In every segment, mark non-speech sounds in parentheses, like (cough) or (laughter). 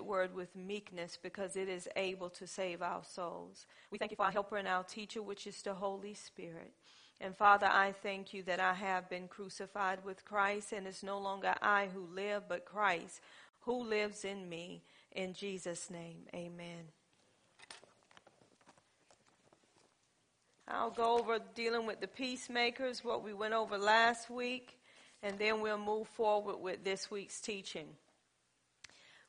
word with meekness because it is able to save our souls. We thank you for our helper and our teacher, which is the Holy Spirit. And Father, I thank you that I have been crucified with Christ, and it's no longer I who live, but Christ who lives in me. In Jesus' name, amen. I'll go over dealing with the peacemakers, what we went over last week, and then we'll move forward with this week's teaching.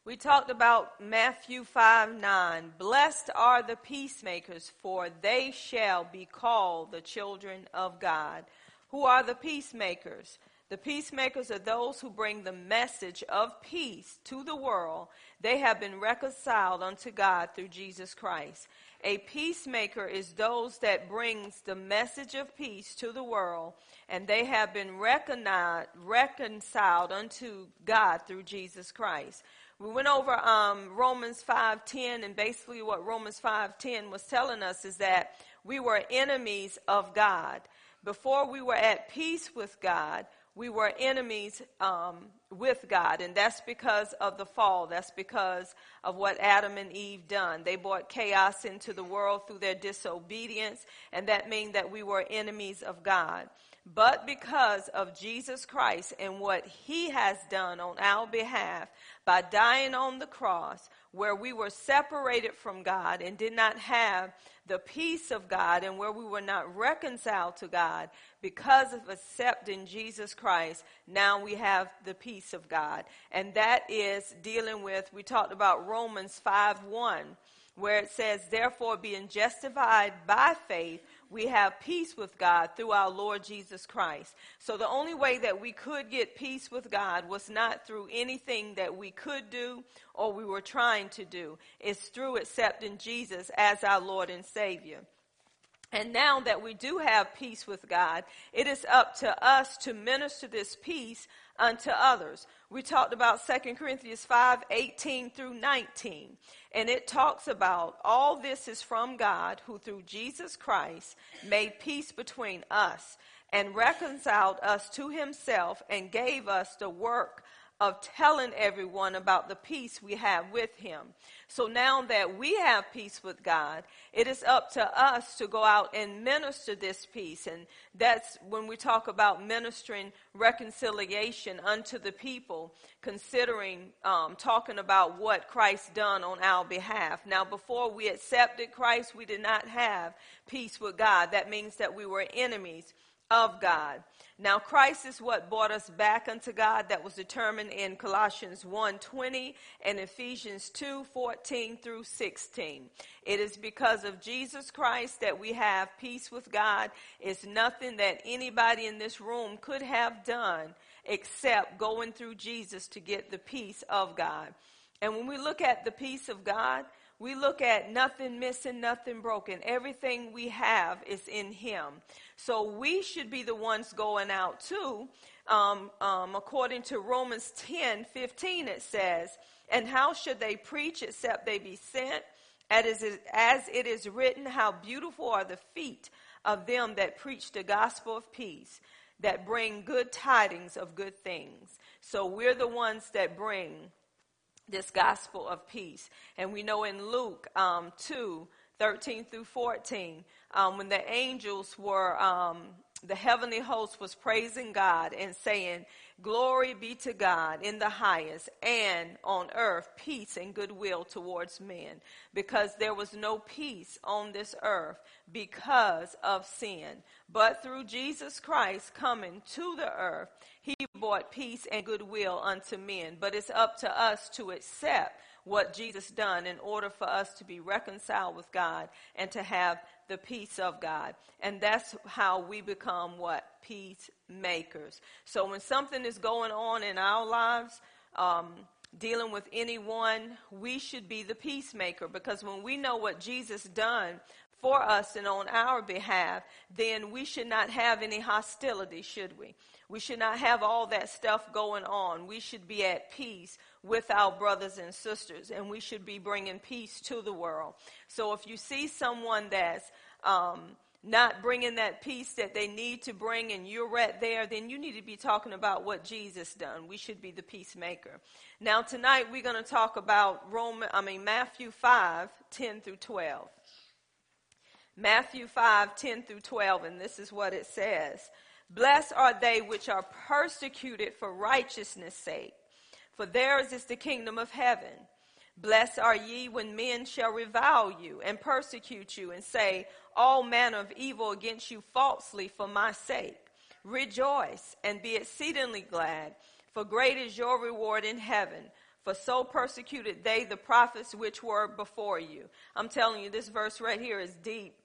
We talked about Matthew 5 9. Blessed are the peacemakers, for they shall be called the children of God. Who are the peacemakers? The peacemakers are those who bring the message of peace to the world. They have been reconciled unto God through Jesus Christ. A peacemaker is those that brings the message of peace to the world, and they have been reconciled unto God through Jesus Christ. We went over um, Romans 5.10, and basically what Romans 5.10 was telling us is that we were enemies of God. Before we were at peace with God, we were enemies um, with God, and that's because of the fall. That's because of what Adam and Eve done. They brought chaos into the world through their disobedience, and that means that we were enemies of God. But because of Jesus Christ and what he has done on our behalf by dying on the cross, where we were separated from God and did not have the peace of God and where we were not reconciled to God because of accepting Jesus Christ, now we have the peace of God. And that is dealing with, we talked about Romans 5 1, where it says, Therefore, being justified by faith, we have peace with God through our Lord Jesus Christ. So the only way that we could get peace with God was not through anything that we could do or we were trying to do. It's through accepting Jesus as our Lord and Savior. And now that we do have peace with God, it is up to us to minister this peace unto others. We talked about 2 Corinthians 5 18 through 19. And it talks about all this is from God who through Jesus Christ made peace between us and reconciled us to himself and gave us the work of telling everyone about the peace we have with him. So now that we have peace with God, it is up to us to go out and minister this peace. And that's when we talk about ministering reconciliation unto the people, considering um, talking about what Christ done on our behalf. Now, before we accepted Christ, we did not have peace with God. That means that we were enemies of God. Now Christ is what brought us back unto God that was determined in Colossians 1:20 and Ephesians 2:14 through 16. It is because of Jesus Christ that we have peace with God. It's nothing that anybody in this room could have done except going through Jesus to get the peace of God. And when we look at the peace of God, we look at nothing missing, nothing broken. Everything we have is in Him. So we should be the ones going out too. Um, um, according to Romans 10 15, it says, And how should they preach except they be sent? As it is written, How beautiful are the feet of them that preach the gospel of peace, that bring good tidings of good things. So we're the ones that bring this gospel of peace. And we know in Luke um, 2 13 through 14, um, when the angels were, um, the heavenly host was praising God and saying, Glory be to God in the highest, and on earth peace and goodwill towards men. Because there was no peace on this earth because of sin. But through Jesus Christ coming to the earth, he brought peace and goodwill unto men. But it's up to us to accept what Jesus done in order for us to be reconciled with God and to have the peace of God. And that's how we become what? Peacemakers. So when something is going on in our lives, um, dealing with anyone, we should be the peacemaker because when we know what Jesus done for us and on our behalf, then we should not have any hostility, should we? We should not have all that stuff going on. We should be at peace with our brothers and sisters, and we should be bringing peace to the world. So if you see someone that's um, not bringing that peace that they need to bring and you're right there, then you need to be talking about what Jesus done. We should be the peacemaker. Now tonight we're going to talk about Roman, I mean Matthew 5, 10 through 12. Matthew 5, 10 through 12, and this is what it says. Blessed are they which are persecuted for righteousness' sake, for theirs is the kingdom of heaven. Blessed are ye when men shall revile you and persecute you and say all manner of evil against you falsely for my sake. Rejoice and be exceedingly glad, for great is your reward in heaven. For so persecuted they the prophets which were before you. I'm telling you, this verse right here is deep.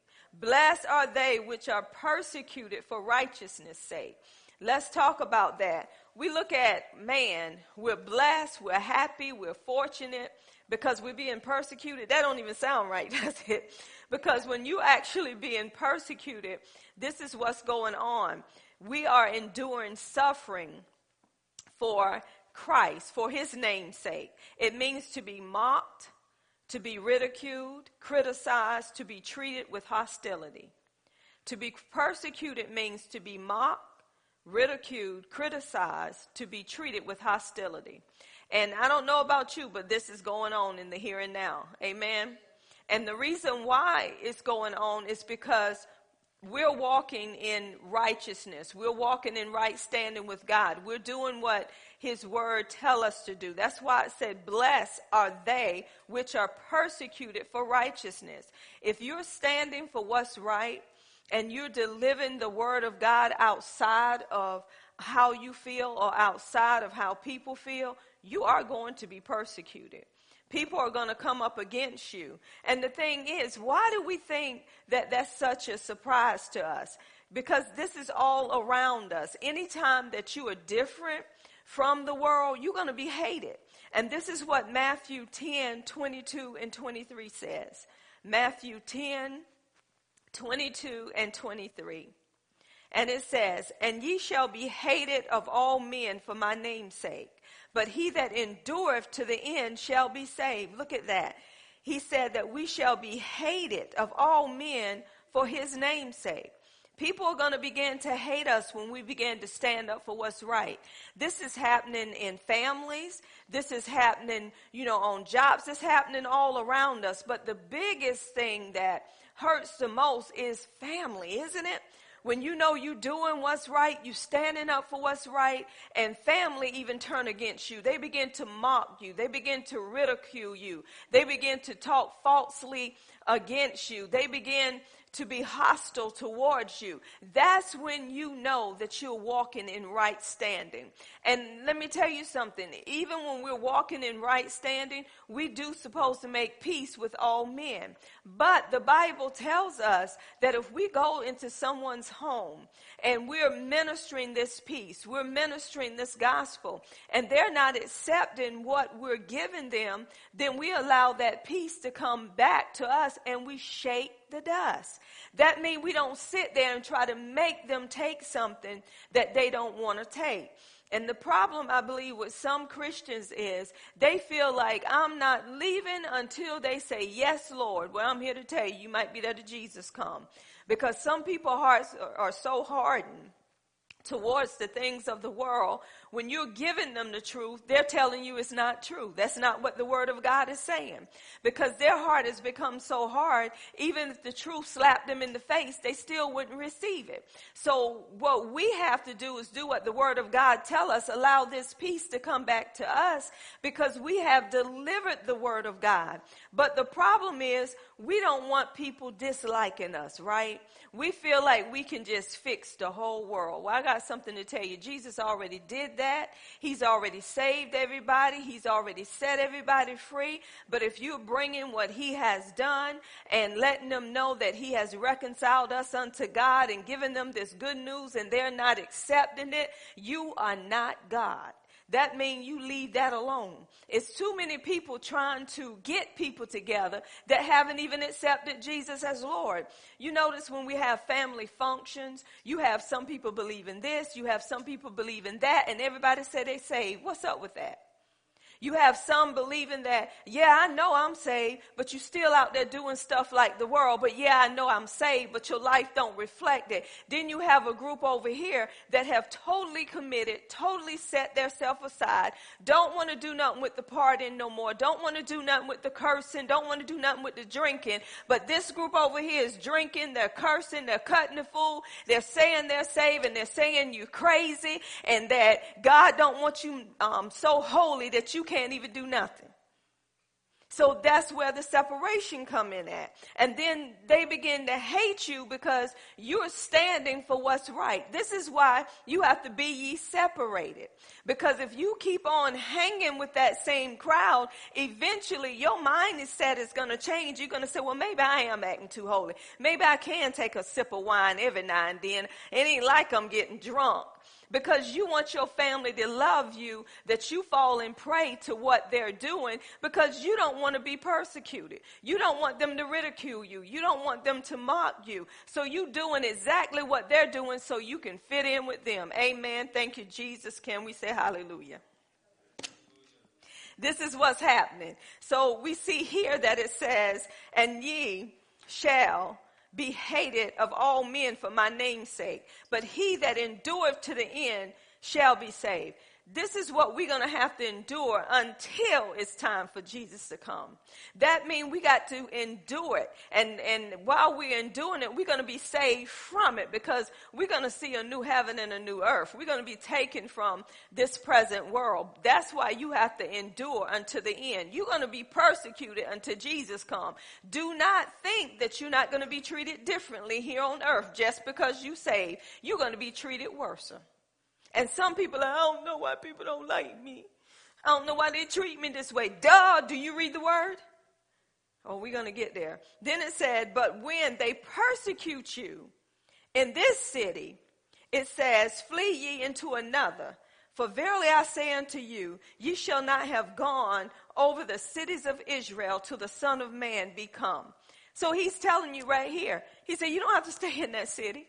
Blessed are they which are persecuted for righteousness' sake. Let's talk about that. We look at man, we're blessed, we're happy, we're fortunate because we're being persecuted. That don't even sound right, (laughs) does it? Because when you actually being persecuted, this is what's going on. We are enduring suffering for Christ, for his name's sake. It means to be mocked, to be ridiculed, criticized, to be treated with hostility. To be persecuted means to be mocked, ridiculed, criticized, to be treated with hostility. And I don't know about you, but this is going on in the here and now. Amen. And the reason why it's going on is because we're walking in righteousness. We're walking in right standing with God. We're doing what his word tell us to do. That's why it said, blessed are they which are persecuted for righteousness. If you're standing for what's right and you're delivering the word of God outside of how you feel or outside of how people feel, you are going to be persecuted. People are going to come up against you. And the thing is, why do we think that that's such a surprise to us? Because this is all around us. Anytime that you are different from the world, you're going to be hated. And this is what Matthew 10, 22 and 23 says. Matthew 10, 22 and 23. And it says, And ye shall be hated of all men for my name's sake but he that endureth to the end shall be saved. Look at that. He said that we shall be hated of all men for his name's sake. People are going to begin to hate us when we begin to stand up for what's right. This is happening in families. This is happening, you know, on jobs. It's happening all around us. But the biggest thing that hurts the most is family, isn't it? when you know you're doing what's right, you standing up for what's right, and family even turn against you. They begin to mock you. They begin to ridicule you. They begin to talk falsely against you. They begin to be hostile towards you. That's when you know that you're walking in right standing. And let me tell you something. Even when we're walking in right standing, we do supposed to make peace with all men. But the Bible tells us that if we go into someone's home and we're ministering this peace, we're ministering this gospel, and they're not accepting what we're giving them, then we allow that peace to come back to us and we shake the dust. That means we don't sit there and try to make them take something that they don't want to take. And the problem, I believe, with some Christians is they feel like I'm not leaving until they say, Yes, Lord. Well, I'm here to tell you, you might be there to Jesus come. Because some people's hearts are, are so hardened towards the things of the world, when you're giving them the truth, they're telling you it's not true. That's not what the word of God is saying. Because their heart has become so hard, even if the truth slapped them in the face, they still wouldn't receive it. So what we have to do is do what the word of God tell us, allow this peace to come back to us because we have delivered the word of God. But the problem is we don't want people disliking us, right? We feel like we can just fix the whole world. Well, I got something to tell you. Jesus already did that. He's already saved everybody. He's already set everybody free. But if you're bringing what he has done and letting them know that he has reconciled us unto God and given them this good news and they're not accepting it, you are not God that means you leave that alone. It's too many people trying to get people together that haven't even accepted Jesus as Lord. You notice when we have family functions, you have some people believe in this, you have some people believe in that, and everybody say they say, what's up with that? You have some believing that, yeah, I know I'm saved, but you're still out there doing stuff like the world. But yeah, I know I'm saved, but your life don't reflect it. Then you have a group over here that have totally committed, totally set their self aside, don't want to do nothing with the partying no more, don't want to do nothing with the cursing, don't want to do nothing with the drinking. But this group over here is drinking, they're cursing, they're cutting the fool, they're saying they're saved, and they're saying you're crazy, and that God don't want you um, so holy that you can't even do nothing. So that's where the separation come in at. And then they begin to hate you because you're standing for what's right. This is why you have to be ye separated. Because if you keep on hanging with that same crowd, eventually your mind is set is going to change. You're going to say, well, maybe I am acting too holy. Maybe I can take a sip of wine every now and then. It ain't like I'm getting drunk because you want your family to love you, that you fall and prey to what they're doing because you don't want to be persecuted. You don't want them to ridicule you. You don't want them to mock you. So you doing exactly what they're doing so you can fit in with them. Amen. Thank you, Jesus. Can we say hallelujah? This is what's happening. So we see here that it says, and ye shall be hated of all men for my name's sake, but he that endureth to the end shall be saved this is what we're going to have to endure until it's time for Jesus to come. That means we got to endure it. And, and while we're enduring it, we're going to be saved from it because we're going to see a new heaven and a new earth. We're going to be taken from this present world. That's why you have to endure until the end. You're going to be persecuted until Jesus come. Do not think that you're not going to be treated differently here on earth just because you saved. You're going to be treated worse. And some people, I don't know why people don't like me. I don't know why they treat me this way. Duh, do you read the word? Oh, we're going to get there. Then it said, but when they persecute you in this city, it says, flee ye into another. For verily I say unto you, ye shall not have gone over the cities of Israel till the Son of Man be come. So he's telling you right here. He said, you don't have to stay in that city.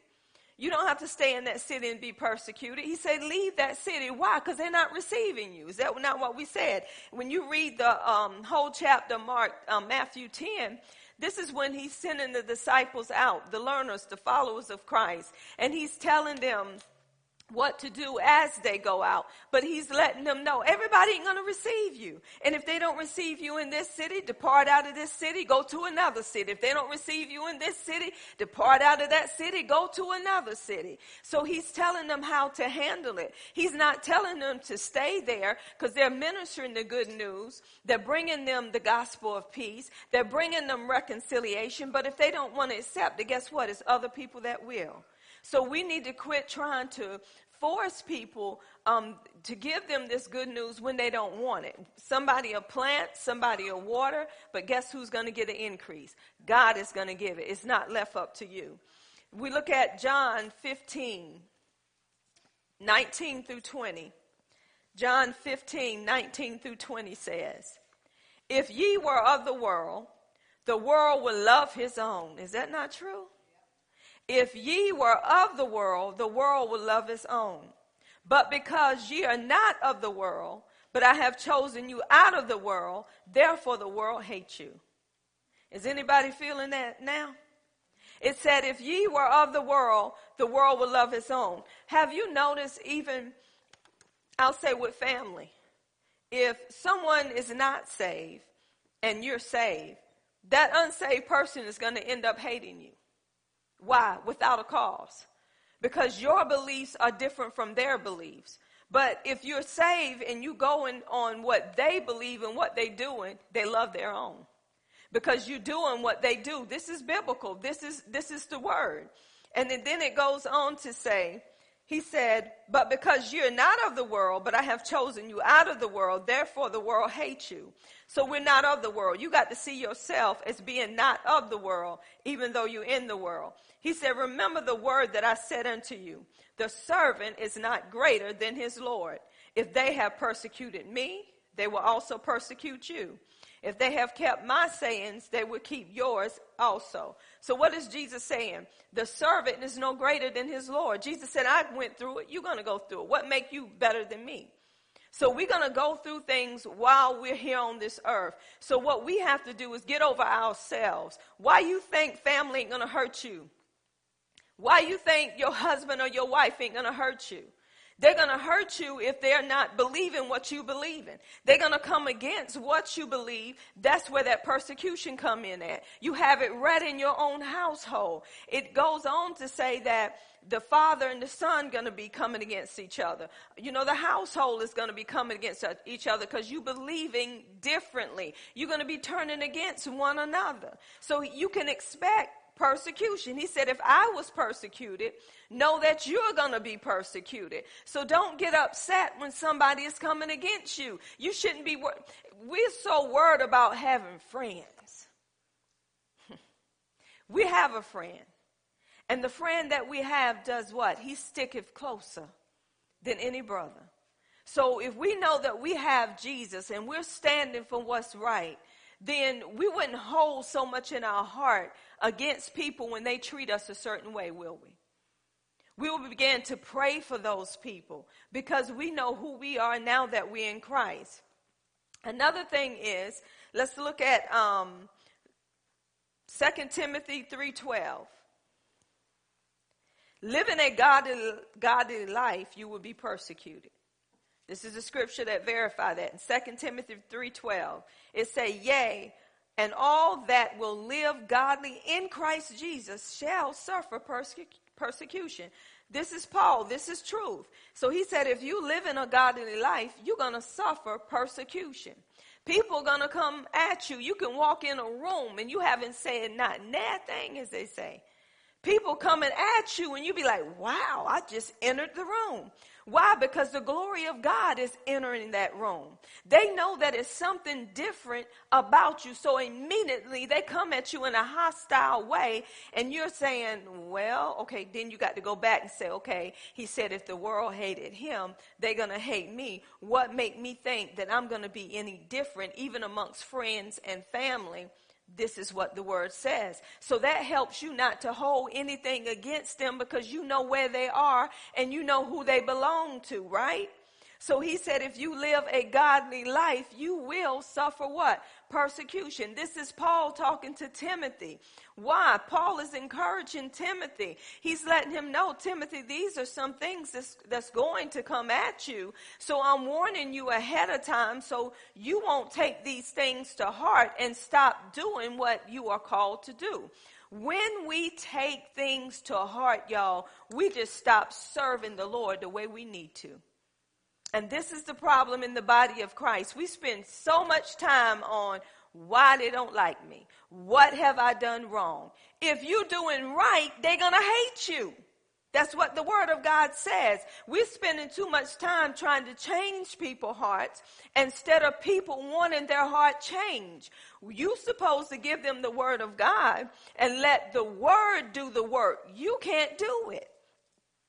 You don't have to stay in that city and be persecuted. He said, leave that city. Why? Because they're not receiving you. Is that not what we said? When you read the um, whole chapter, Mark, um, Matthew 10, this is when he's sending the disciples out, the learners, the followers of Christ. And he's telling them, what to do as they go out. But he's letting them know everybody ain't to receive you. And if they don't receive you in this city, depart out of this city, go to another city. If they don't receive you in this city, depart out of that city, go to another city. So he's telling them how to handle it. He's not telling them to stay there because they're ministering the good news. They're bringing them the gospel of peace. They're bringing them reconciliation. But if they don't want to accept it, guess what? It's other people that will. So we need to quit trying to force people um, to give them this good news when they don't want it. Somebody will plant, somebody will water, but guess who's going to get an increase? God is going to give it. It's not left up to you. We look at John 15, 19 through 20. John 15, 19 through 20 says, If ye were of the world, the world would love his own. Is that not true? If ye were of the world, the world would love its own. But because ye are not of the world, but I have chosen you out of the world, therefore the world hates you. Is anybody feeling that now? It said, if ye were of the world, the world would love its own. Have you noticed even, I'll say with family, if someone is not saved and you're saved, that unsaved person is going to end up hating you. Why? Without a cause. Because your beliefs are different from their beliefs. But if you're saved and you going on what they believe and what they doing, they love their own. Because you're doing what they do. This is biblical. This is this is the word. And then it goes on to say, he said, But because you're not of the world, but I have chosen you out of the world, therefore the world hates you. So we're not of the world. You got to see yourself as being not of the world, even though you're in the world. He said, Remember the word that I said unto you. The servant is not greater than his Lord. If they have persecuted me, they will also persecute you. If they have kept my sayings, they will keep yours also. So what is Jesus saying? The servant is no greater than his Lord. Jesus said, I went through it. You're going to go through it. What make you better than me? So we're going to go through things while we're here on this earth. So what we have to do is get over ourselves. Why you think family ain't going to hurt you? Why you think your husband or your wife ain't going to hurt you? They're going to hurt you if they're not believing what you believe in. They're going to come against what you believe. That's where that persecution come in at. You have it right in your own household. It goes on to say that the father and the son going to be coming against each other. You know, the household is going to be coming against each other because you believing differently. You're going to be turning against one another. So you can expect persecution. He said, if I was persecuted, know that you're going to be persecuted. So don't get upset when somebody is coming against you. You shouldn't be, wor- we're so worried about having friends. (laughs) we have a friend. And the friend that we have does what? He sticketh closer than any brother. So if we know that we have Jesus and we're standing for what's right, then we wouldn't hold so much in our heart against people when they treat us a certain way, will we? We will begin to pray for those people because we know who we are now that we're in Christ. Another thing is, let's look at um, 2 Timothy 3.12. Living a godly, godly life, you will be persecuted. This is a scripture that verify that. In 2 Timothy 3.12, it say, Yea, and all that will live godly in Christ Jesus shall suffer persecution. This is Paul. This is truth. So he said, if you live in a godly life, you're going to suffer persecution. People are going to come at you. You can walk in a room and you haven't said not thing, as they say. People coming at you and you be like, wow, I just entered the room. Why? Because the glory of God is entering that room. They know that it's something different about you. So immediately they come at you in a hostile way and you're saying, well, okay, then you got to go back and say, okay, he said if the world hated him, they're going to hate me. What make me think that I'm going to be any different even amongst friends and family? This is what the word says. So that helps you not to hold anything against them because you know where they are and you know who they belong to, right? So he said, if you live a godly life, you will suffer what? Persecution. This is Paul talking to Timothy. Why? Paul is encouraging Timothy. He's letting him know, Timothy, these are some things that's, that's going to come at you. So I'm warning you ahead of time so you won't take these things to heart and stop doing what you are called to do. When we take things to heart, y'all, we just stop serving the Lord the way we need to. And this is the problem in the body of Christ. We spend so much time on why they don't like me. What have I done wrong? If you're doing right, they're going to hate you. That's what the word of God says. We're spending too much time trying to change people's hearts instead of people wanting their heart changed. You're supposed to give them the word of God and let the word do the work. You can't do it.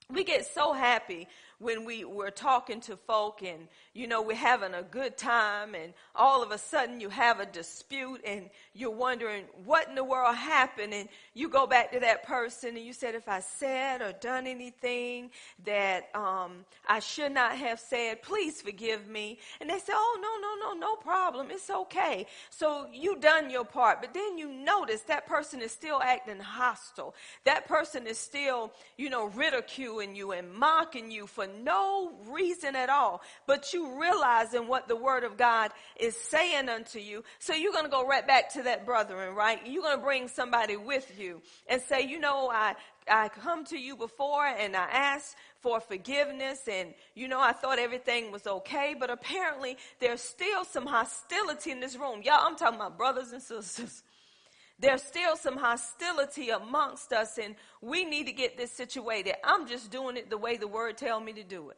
We get so happy when we were talking to folk and you know we're having a good time and all of a sudden you have a dispute and you're wondering what in the world happened and you go back to that person and you said if i said or done anything that um, i should not have said please forgive me. And they say oh no no no no problem. It's okay. So you done your part but then you notice that person is still acting hostile. That person is still you know ridiculing you and mocking you for no reason at all, but you realizing what the word of God is saying unto you. So you're going to go right back to that brethren, right? You're going to bring somebody with you and say, you know, I, I come to you before and I asked for forgiveness and you know I thought everything was okay but apparently there's still some hostility in this room. Y'all I'm talking about brothers and sisters there's still some hostility amongst us and we need to get this situated. I'm just doing it the way the word tell me to do it.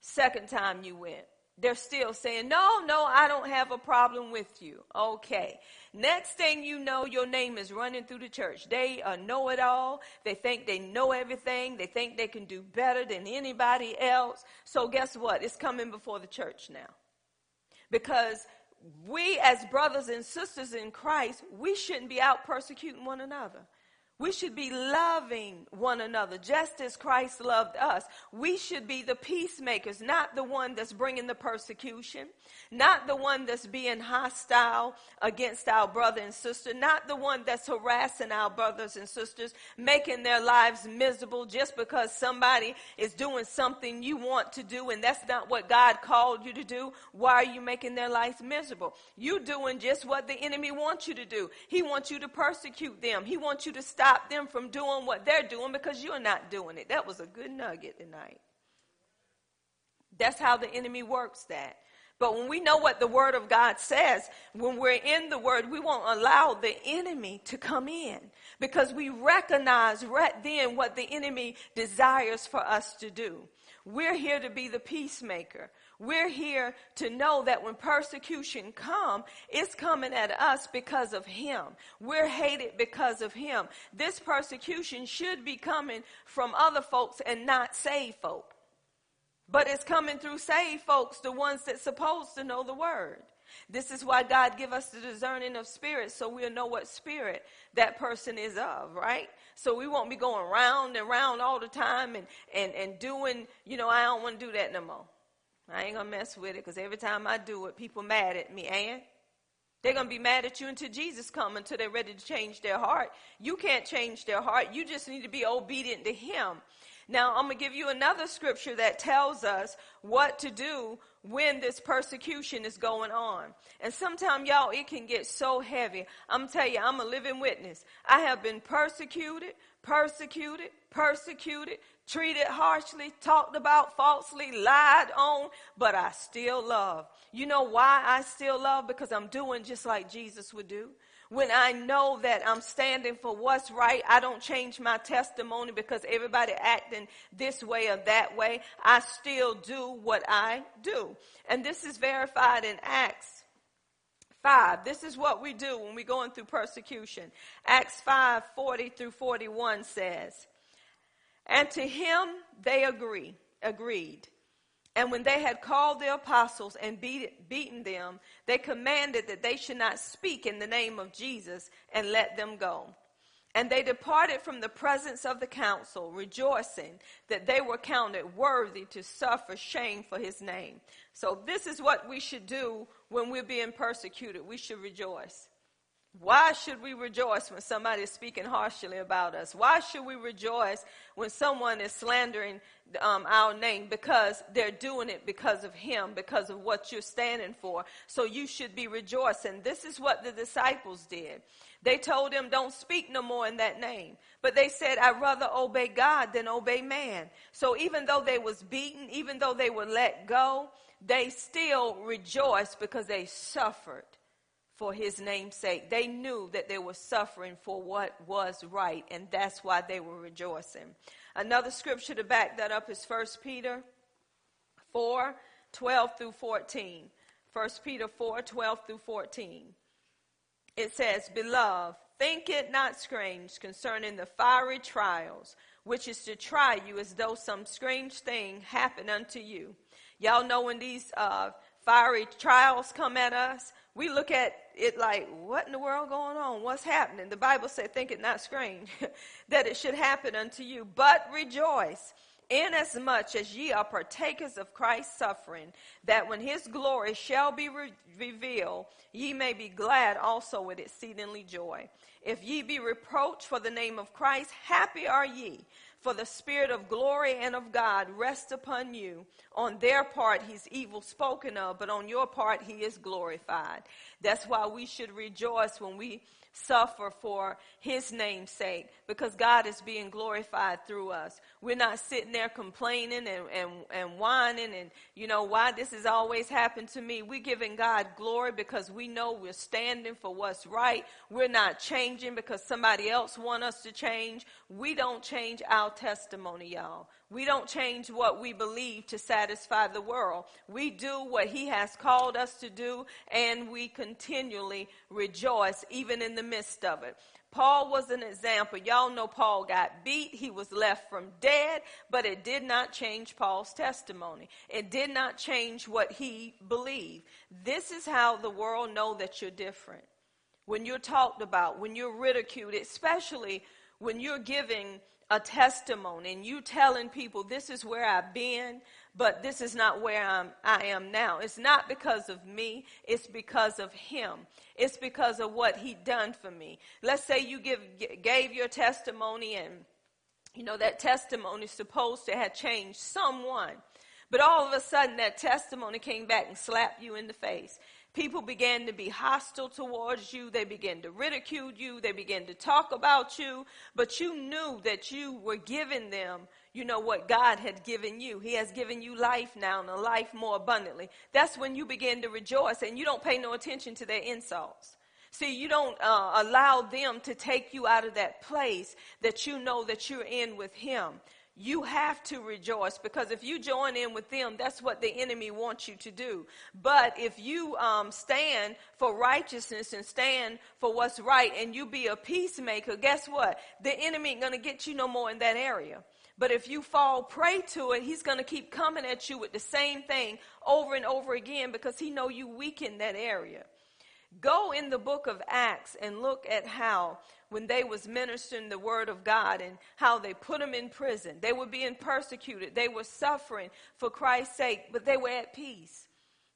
Second time you went. They're still saying, no, no, I don't have a problem with you. Okay. Next thing you know, your name is running through the church. They uh, know it all. They think they know everything. They think they can do better than anybody else. So guess what? It's coming before the church now. Because we as brothers and sisters in Christ, we shouldn't be out persecuting one another. We should be loving one another just as Christ loved us. We should be the peacemakers, not the one that's bringing the persecution, not the one that's being hostile against our brother and sister, not the one that's harassing our brothers and sisters, making their lives miserable just because somebody is doing something you want to do and that's not what God called you to do. Why are you making their lives miserable? You're doing just what the enemy wants you to do. He wants you to persecute them. He wants you to stop stop them from doing what they're doing because you're not doing it. That was a good nugget tonight. That's how the enemy works that. But when we know what the Word of God says, when we're in the Word, we won't allow the enemy to come in because we recognize right then what the enemy desires for us to do. We're here to be the peacemaker. We're here to know that when persecution come, it's coming at us because of him. We're hated because of him. This persecution should be coming from other folks and not saved folk. But it's coming through saved folks, the ones that's supposed to know the word. This is why God give us the discerning of spirits so we'll know what spirit that person is of, right? So we won't be going round and round all the time and, and, and doing, you know, I don't want to do that no more. I ain't gonna mess with it because every time I do it, people mad at me. And they're gonna be mad at you until Jesus come, until they're ready to change their heart. You can't change their heart. You just need to be obedient to Him. Now I'm gonna give you another scripture that tells us what to do when this persecution is going on. And sometimes y'all, it can get so heavy. I'm gonna tell you, I'm a living witness. I have been persecuted, persecuted, persecuted, treated harshly, talked about falsely, lied on, but I still love. You know why I still love? Because I'm doing just like Jesus would do. When I know that I'm standing for what's right, I don't change my testimony because everybody acting this way or that way. I still do what I do. And this is verified in Acts 5. This is what we do when we're going through persecution. Acts 5 40 through 41 says, and to him they agree, agreed. And when they had called the apostles and beat, beaten them, they commanded that they should not speak in the name of Jesus and let them go. And they departed from the presence of the council, rejoicing that they were counted worthy to suffer shame for his name. So, this is what we should do when we're being persecuted. We should rejoice. Why should we rejoice when somebody is speaking harshly about us? Why should we rejoice when someone is slandering um, our name? Because they're doing it because of Him, because of what you're standing for. So you should be rejoicing. This is what the disciples did. They told him, don't speak no more in that name. But they said, I'd rather obey God than obey man. So even though they was beaten, even though they were let go, they still rejoiced because they suffered for his name's sake. They knew that they were suffering for what was right, and that's why they were rejoicing. Another scripture to back that up is 1 Peter 4 12 through 14. 1 Peter 4 12 through 14. It says, Beloved, think it not strange concerning the fiery trials, which is to try you as though some strange thing happened unto you. Y'all know when these uh, fiery trials come at us, we look at it like, what in the world going on? What's happening? The Bible said, think it not strange (laughs) that it should happen unto you, but rejoice inasmuch as ye are partakers of Christ's suffering, that when his glory shall be re- revealed, ye may be glad also with exceedingly joy. If ye be reproached for the name of Christ, happy are ye, for the Spirit of glory and of God rests upon you. On their part, he's evil spoken of, but on your part, he is glorified. That's why we should rejoice when we suffer for his name's sake because God is being glorified through us. We're not sitting there complaining and, and, and whining and, you know, why this has always happened to me. We're giving God glory because we know we're standing for what's right. We're not changing because somebody else want us to change. We don't change our testimony, y'all. We don't change what we believe to satisfy the world. We do what He has called us to do, and we continually rejoice even in the midst of it. Paul was an example. Y'all know Paul got beat. He was left from dead, but it did not change Paul's testimony. It did not change what he believed. This is how the world know that you're different. When you're talked about, when you're ridiculed, especially when you're giving a testimony and you telling people this is where I've been, but this is not where I'm, I am now. It's not because of me. It's because of him. It's because of what he done for me. Let's say you give, gave your testimony and, you know, that testimony is supposed to have changed someone. But all of a sudden that testimony came back and slapped you in the face. People began to be hostile towards you. They began to ridicule you. They began to talk about you. But you knew that you were giving them, you know, what God had given you. He has given you life now and a life more abundantly. That's when you begin to rejoice and you don't pay no attention to their insults. See, you don't uh, allow them to take you out of that place that you know that you're in with Him you have to rejoice because if you join in with them, that's what the enemy wants you to do. But if you um, stand for righteousness and stand for what's right and you be a peacemaker, guess what? The enemy ain't going to get you no more in that area. But if you fall prey to it, he's going to keep coming at you with the same thing over and over again because he know you weaken that area. Go in the book of Acts and look at how when they was ministering the word of God and how they put them in prison. They were being persecuted. They were suffering for Christ's sake, but they were at peace.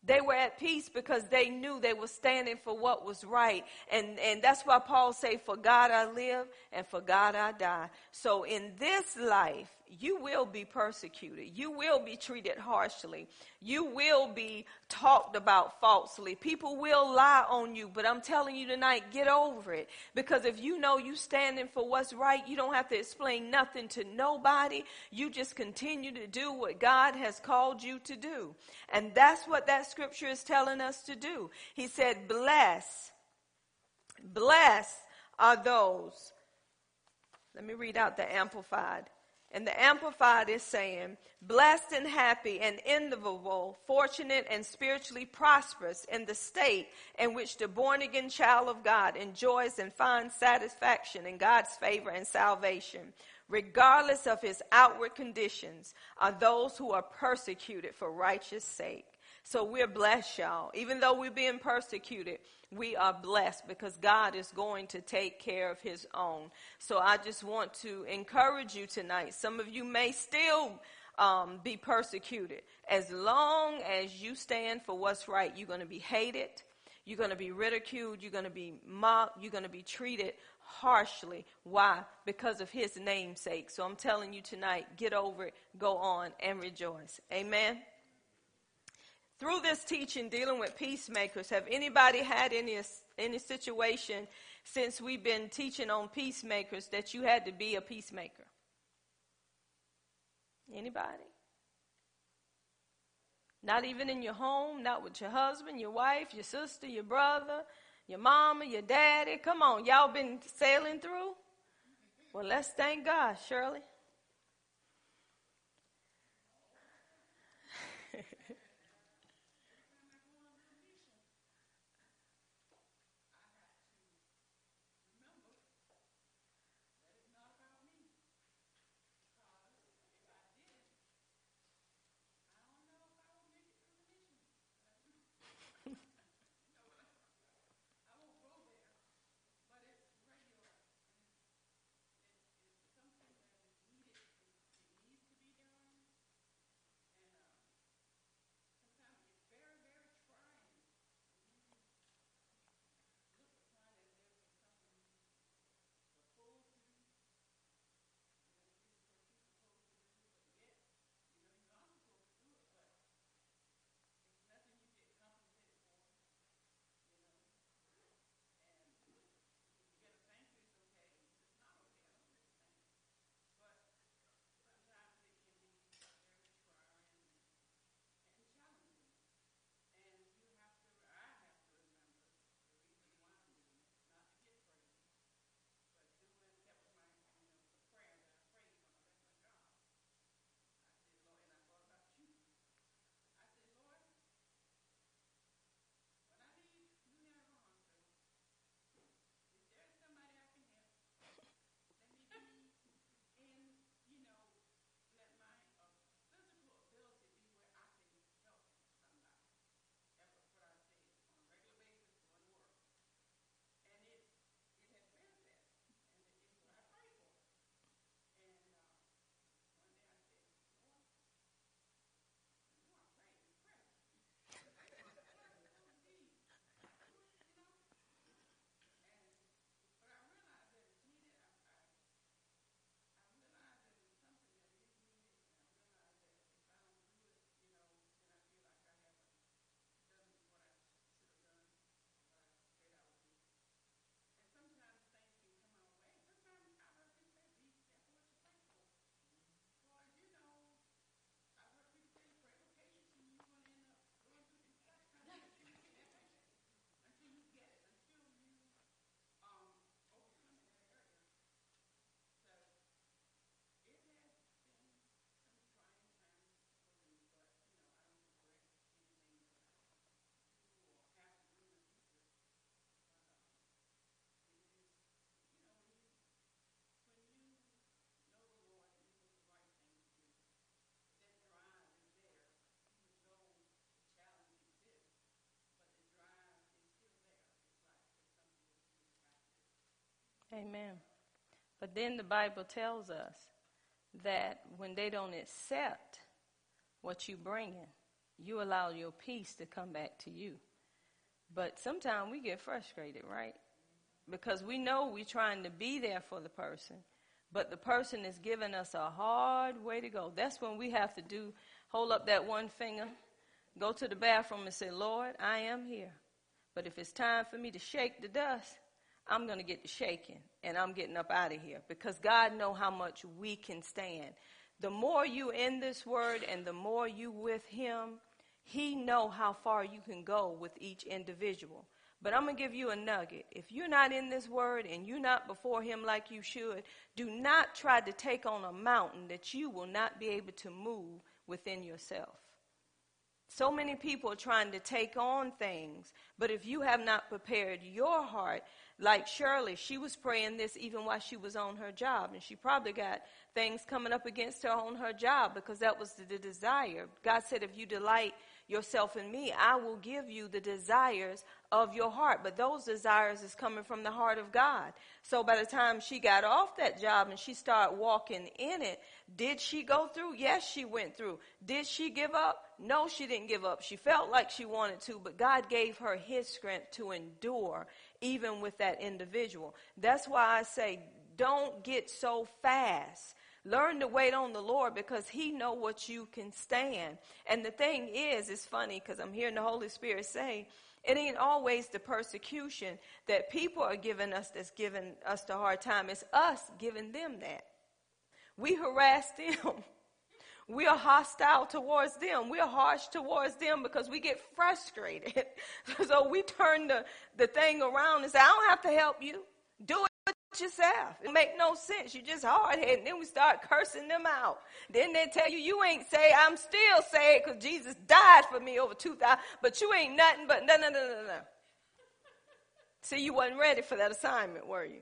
They were at peace because they knew they were standing for what was right. And, and that's why Paul say, for God I live and for God I die. So in this life, you will be persecuted. You will be treated harshly. You will be talked about falsely. People will lie on you, but I'm telling you tonight, get over it. Because if you know you standing for what's right, you don't have to explain nothing to nobody. You just continue to do what God has called you to do. And that's what that scripture is telling us to do. He said, bless, bless are those. Let me read out the amplified and the Amplified is saying, blessed and happy and enviable, fortunate and spiritually prosperous in the state in which the born again child of God enjoys and finds satisfaction in God's favor and salvation, regardless of his outward conditions, are those who are persecuted for righteous sake. So we're blessed, y'all. Even though we're being persecuted, we are blessed because God is going to take care of his own. So I just want to encourage you tonight. Some of you may still um, be persecuted. As long as you stand for what's right, you're going to be hated. You're going to be ridiculed. You're going to be mocked. You're going to be treated harshly. Why? Because of his namesake. So I'm telling you tonight, get over it, go on, and rejoice. Amen. Through this teaching dealing with peacemakers, have anybody had any any situation since we've been teaching on peacemakers that you had to be a peacemaker? Anybody? Not even in your home, not with your husband, your wife, your sister, your brother, your mama, your daddy. Come on, y'all been sailing through? Well, let's thank God, Shirley. Amen. But then the Bible tells us that when they don't accept what you bring in, you allow your peace to come back to you. But sometimes we get frustrated, right? Because we know we're trying to be there for the person, but the person is giving us a hard way to go. That's when we have to do hold up that one finger, go to the bathroom and say, Lord, I am here. But if it's time for me to shake the dust, I'm going to get the shaking and I'm getting up out of here because God know how much we can stand. The more you in this word and the more you with him, he know how far you can go with each individual. But I'm going to give you a nugget. If you're not in this word and you're not before him like you should, do not try to take on a mountain that you will not be able to move within yourself. So many people are trying to take on things, but if you have not prepared your heart, like Shirley, she was praying this even while she was on her job, and she probably got things coming up against her on her job because that was the, the desire. God said, if you delight yourself in me, I will give you the desires of your heart. But those desires is coming from the heart of God. So by the time she got off that job and she started walking in it, did she go through? Yes, she went through. Did she give up? No, she didn't give up. She felt like she wanted to, but God gave her his strength to endure even with that individual. That's why I say don't get so fast Learn to wait on the Lord because he know what you can stand. And the thing is, it's funny because I'm hearing the Holy Spirit say, it ain't always the persecution that people are giving us that's giving us the hard time. It's us giving them that. We harass them. (laughs) We are hostile towards them. We are harsh towards them because we get frustrated. (laughs) so we turn the, the thing around and say, I don't have to help you. Do yourself. It make no sense. You just hard headed. Then we start cursing them out. Then they tell you you ain't saved. I'm still saved because Jesus died for me over 2,000. But you ain't nothing but no, no, no, no, no. See, you wasn't ready for that assignment, were you?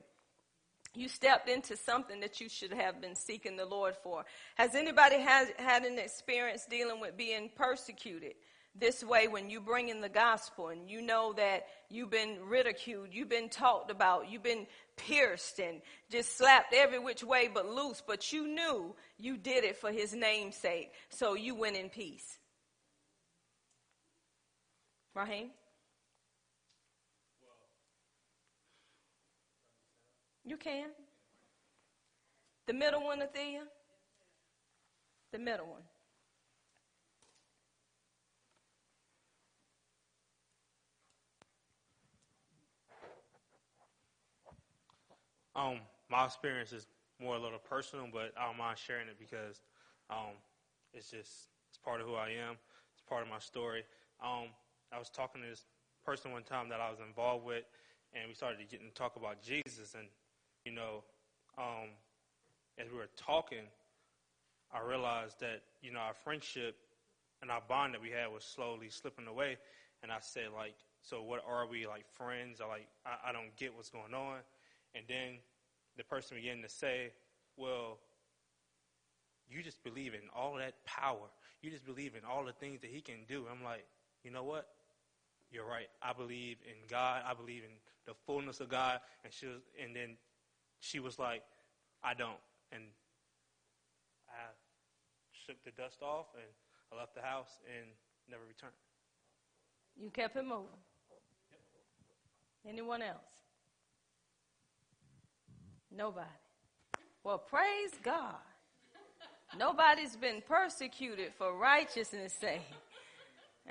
You stepped into something that you should have been seeking the Lord for. Has anybody has, had an experience dealing with being persecuted? This way when you bring in the gospel and you know that you've been ridiculed, you've been talked about, you've been pierced and just slapped every which way but loose, but you knew you did it for his name's sake, so you went in peace. Raheem? You can. The middle one, Athea? The middle one. Um, my experience is more a little personal, but I don't mind sharing it because um, it's just it's part of who I am. It's part of my story. Um, I was talking to this person one time that I was involved with, and we started to get and talk about Jesus. And you know, um, as we were talking, I realized that you know our friendship and our bond that we had was slowly slipping away. And I said, like, so what are we like friends? Like, I, I don't get what's going on. And then the person began to say, Well, you just believe in all that power. You just believe in all the things that he can do. I'm like, you know what? You're right. I believe in God. I believe in the fullness of God. And she was, and then she was like, I don't. And I shook the dust off and I left the house and never returned. You kept it moving. Yep. Anyone else? Nobody. Well, praise God. Nobody's been persecuted for righteousness' sake.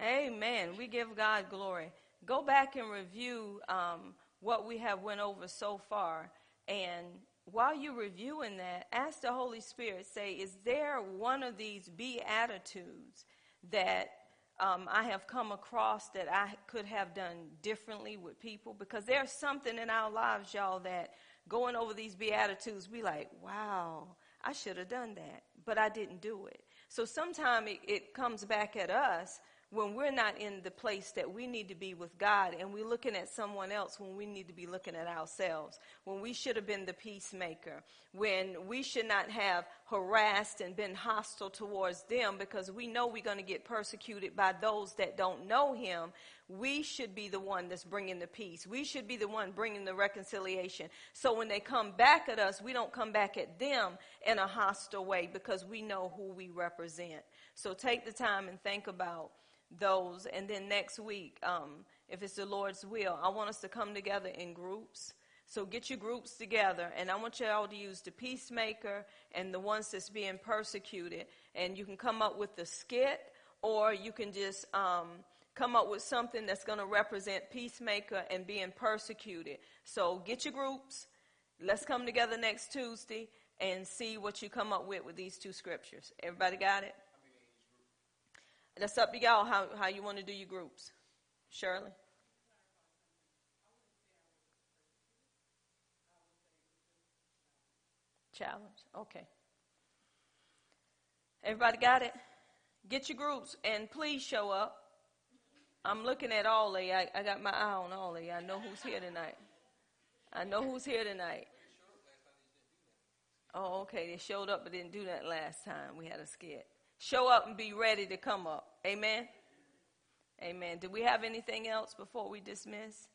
Amen. We give God glory. Go back and review um, what we have went over so far, and while you're reviewing that, ask the Holy Spirit. Say, is there one of these beatitudes that um, I have come across that I could have done differently with people? Because there's something in our lives, y'all, that going over these Beatitudes, we like, wow, I should have done that, but I didn't do it. So sometimes it, it comes back at us when we're not in the place that we need to be with God and we're looking at someone else when we need to be looking at ourselves, when we should have been the peacemaker, when we should not have harassed and been hostile towards them because we know we're going to get persecuted by those that don't know Him, we should be the one that's bringing the peace. We should be the one bringing the reconciliation. So when they come back at us, we don't come back at them in a hostile way because we know who we represent. So take the time and think about those. And then next week, um, if it's the Lord's will, I want us to come together in groups. So get your groups together, and I want you all to use the peacemaker and the ones that's being persecuted. And you can come up with the skit, or you can just um, come up with something that's going to represent peacemaker and being persecuted. So get your groups. Let's come together next Tuesday and see what you come up with with these two scriptures. Everybody got it? That's up to y'all how, how you want to do your groups. Shirley? Challenge. Okay. Everybody got it? Get your groups and please show up. I'm looking at all of you. I, I got my eye on all of you. I know who's here tonight. I know who's here tonight. Oh, okay. They showed up but didn't do that last time. We had a skit. Show up and be ready to come up. Amen. Amen. Do we have anything else before we dismiss?